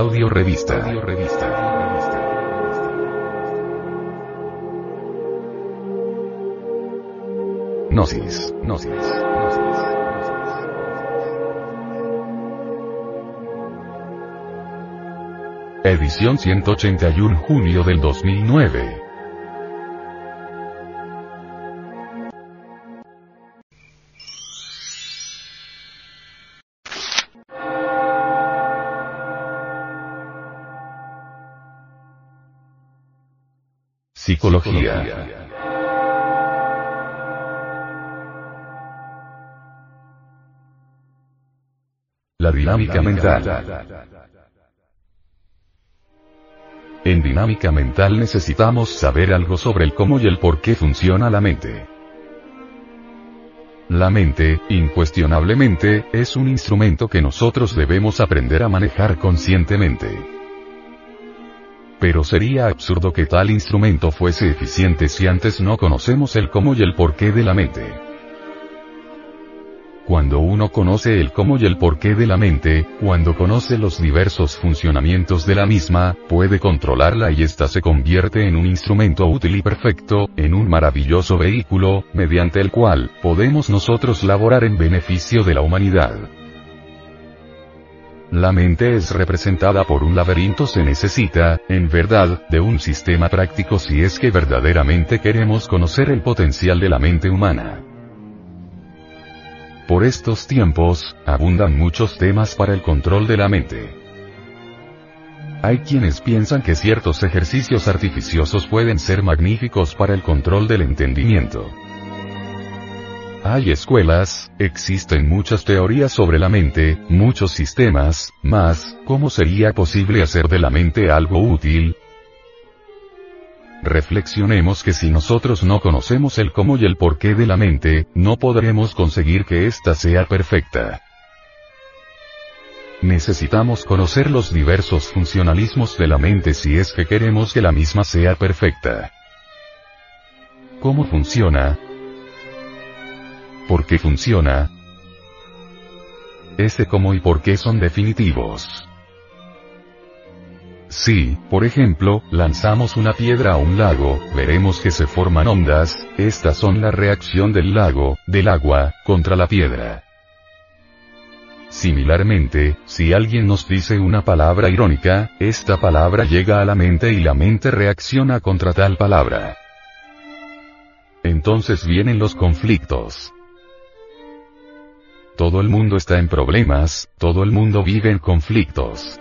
Audio Revista. Audio Revista. Gnosis. Gnosis. Edición 181 junio del 2009. Psicología. La dinámica mental. En dinámica mental necesitamos saber algo sobre el cómo y el por qué funciona la mente. La mente, incuestionablemente, es un instrumento que nosotros debemos aprender a manejar conscientemente. Pero sería absurdo que tal instrumento fuese eficiente si antes no conocemos el cómo y el porqué de la mente. Cuando uno conoce el cómo y el porqué de la mente, cuando conoce los diversos funcionamientos de la misma, puede controlarla y ésta se convierte en un instrumento útil y perfecto, en un maravilloso vehículo, mediante el cual, podemos nosotros laborar en beneficio de la humanidad. La mente es representada por un laberinto se necesita, en verdad, de un sistema práctico si es que verdaderamente queremos conocer el potencial de la mente humana. Por estos tiempos, abundan muchos temas para el control de la mente. Hay quienes piensan que ciertos ejercicios artificiosos pueden ser magníficos para el control del entendimiento. Hay escuelas, existen muchas teorías sobre la mente, muchos sistemas, más, ¿cómo sería posible hacer de la mente algo útil? Reflexionemos que si nosotros no conocemos el cómo y el porqué de la mente, no podremos conseguir que ésta sea perfecta. Necesitamos conocer los diversos funcionalismos de la mente si es que queremos que la misma sea perfecta. ¿Cómo funciona? Por qué funciona. Ese cómo y por qué son definitivos. Si, por ejemplo, lanzamos una piedra a un lago, veremos que se forman ondas, estas son la reacción del lago, del agua, contra la piedra. Similarmente, si alguien nos dice una palabra irónica, esta palabra llega a la mente y la mente reacciona contra tal palabra. Entonces vienen los conflictos. Todo el mundo está en problemas, todo el mundo vive en conflictos.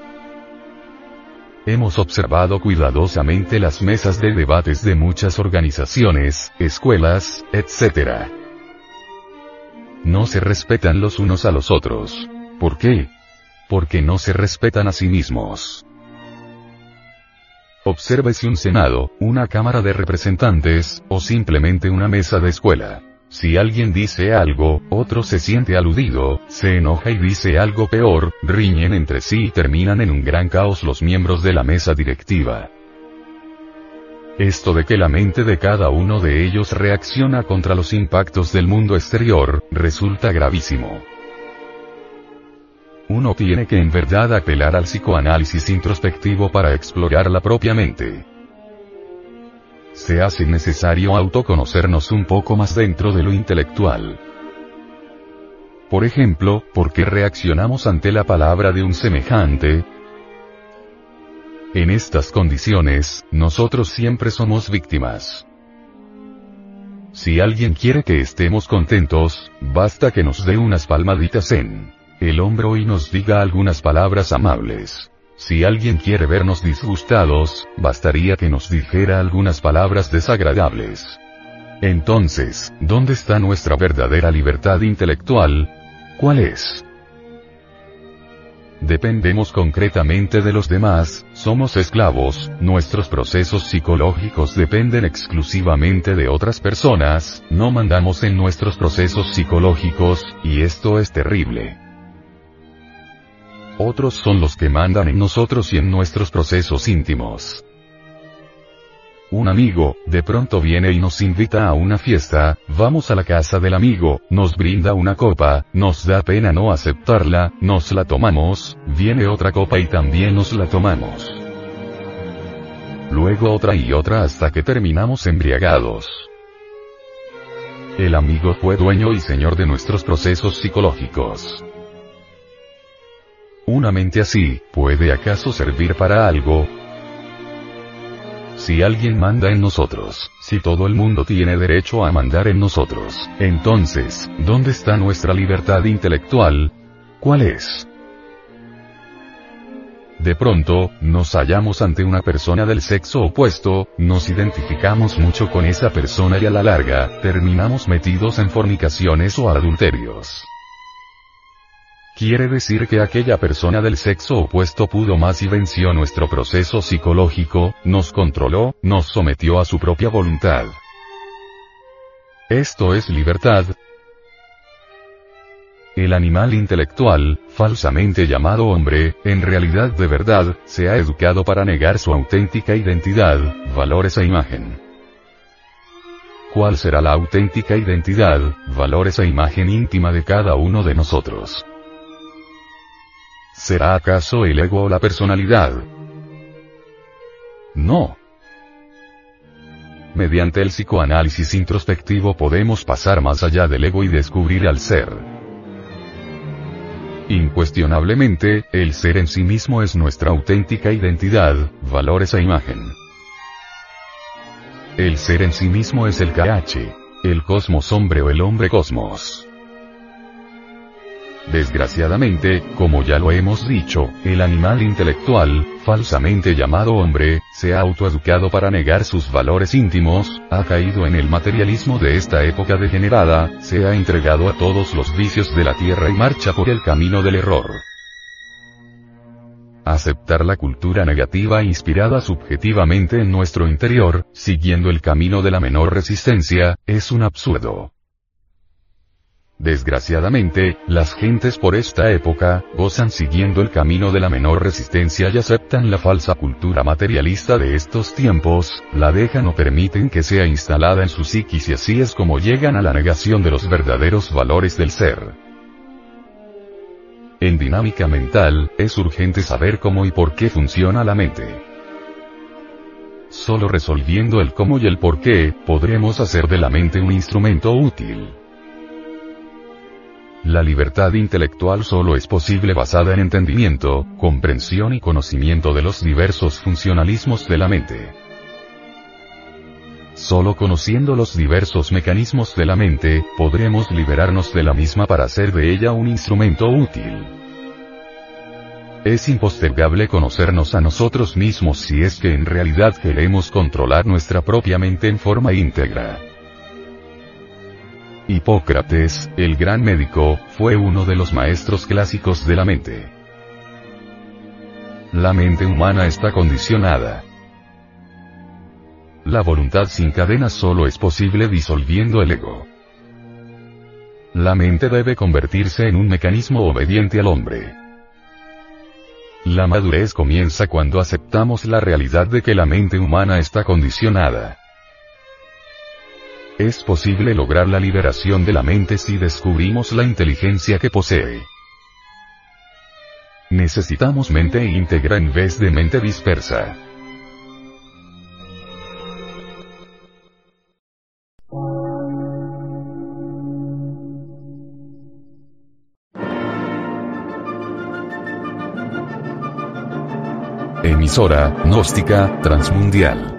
Hemos observado cuidadosamente las mesas de debates de muchas organizaciones, escuelas, etc. No se respetan los unos a los otros. ¿Por qué? Porque no se respetan a sí mismos. Obsérvese un Senado, una Cámara de Representantes, o simplemente una mesa de escuela. Si alguien dice algo, otro se siente aludido, se enoja y dice algo peor, riñen entre sí y terminan en un gran caos los miembros de la mesa directiva. Esto de que la mente de cada uno de ellos reacciona contra los impactos del mundo exterior, resulta gravísimo. Uno tiene que en verdad apelar al psicoanálisis introspectivo para explorar la propia mente se hace necesario autoconocernos un poco más dentro de lo intelectual. Por ejemplo, ¿por qué reaccionamos ante la palabra de un semejante? En estas condiciones, nosotros siempre somos víctimas. Si alguien quiere que estemos contentos, basta que nos dé unas palmaditas en el hombro y nos diga algunas palabras amables. Si alguien quiere vernos disgustados, bastaría que nos dijera algunas palabras desagradables. Entonces, ¿dónde está nuestra verdadera libertad intelectual? ¿Cuál es? Dependemos concretamente de los demás, somos esclavos, nuestros procesos psicológicos dependen exclusivamente de otras personas, no mandamos en nuestros procesos psicológicos, y esto es terrible otros son los que mandan en nosotros y en nuestros procesos íntimos. Un amigo, de pronto viene y nos invita a una fiesta, vamos a la casa del amigo, nos brinda una copa, nos da pena no aceptarla, nos la tomamos, viene otra copa y también nos la tomamos. Luego otra y otra hasta que terminamos embriagados. El amigo fue dueño y señor de nuestros procesos psicológicos. ¿Una mente así, puede acaso servir para algo? Si alguien manda en nosotros, si todo el mundo tiene derecho a mandar en nosotros, entonces, ¿dónde está nuestra libertad intelectual? ¿Cuál es? De pronto, nos hallamos ante una persona del sexo opuesto, nos identificamos mucho con esa persona y a la larga, terminamos metidos en fornicaciones o adulterios. Quiere decir que aquella persona del sexo opuesto pudo más y venció nuestro proceso psicológico, nos controló, nos sometió a su propia voluntad. Esto es libertad. El animal intelectual, falsamente llamado hombre, en realidad de verdad, se ha educado para negar su auténtica identidad, valores e imagen. ¿Cuál será la auténtica identidad, valores e imagen íntima de cada uno de nosotros? ¿Será acaso el ego o la personalidad? No. Mediante el psicoanálisis introspectivo podemos pasar más allá del ego y descubrir al ser. Incuestionablemente, el ser en sí mismo es nuestra auténtica identidad, valores e imagen. El ser en sí mismo es el KH, el cosmos hombre o el hombre cosmos. Desgraciadamente, como ya lo hemos dicho, el animal intelectual, falsamente llamado hombre, se ha autoeducado para negar sus valores íntimos, ha caído en el materialismo de esta época degenerada, se ha entregado a todos los vicios de la tierra y marcha por el camino del error. Aceptar la cultura negativa inspirada subjetivamente en nuestro interior, siguiendo el camino de la menor resistencia, es un absurdo. Desgraciadamente, las gentes por esta época, gozan siguiendo el camino de la menor resistencia y aceptan la falsa cultura materialista de estos tiempos, la dejan o permiten que sea instalada en su psiquis y así es como llegan a la negación de los verdaderos valores del ser. En dinámica mental, es urgente saber cómo y por qué funciona la mente. Solo resolviendo el cómo y el por qué, podremos hacer de la mente un instrumento útil. La libertad intelectual solo es posible basada en entendimiento, comprensión y conocimiento de los diversos funcionalismos de la mente. Solo conociendo los diversos mecanismos de la mente, podremos liberarnos de la misma para hacer de ella un instrumento útil. Es impostergable conocernos a nosotros mismos si es que en realidad queremos controlar nuestra propia mente en forma íntegra. Hipócrates, el gran médico, fue uno de los maestros clásicos de la mente. La mente humana está condicionada. La voluntad sin cadenas solo es posible disolviendo el ego. La mente debe convertirse en un mecanismo obediente al hombre. La madurez comienza cuando aceptamos la realidad de que la mente humana está condicionada. Es posible lograr la liberación de la mente si descubrimos la inteligencia que posee. Necesitamos mente íntegra en vez de mente dispersa. Emisora, gnóstica, transmundial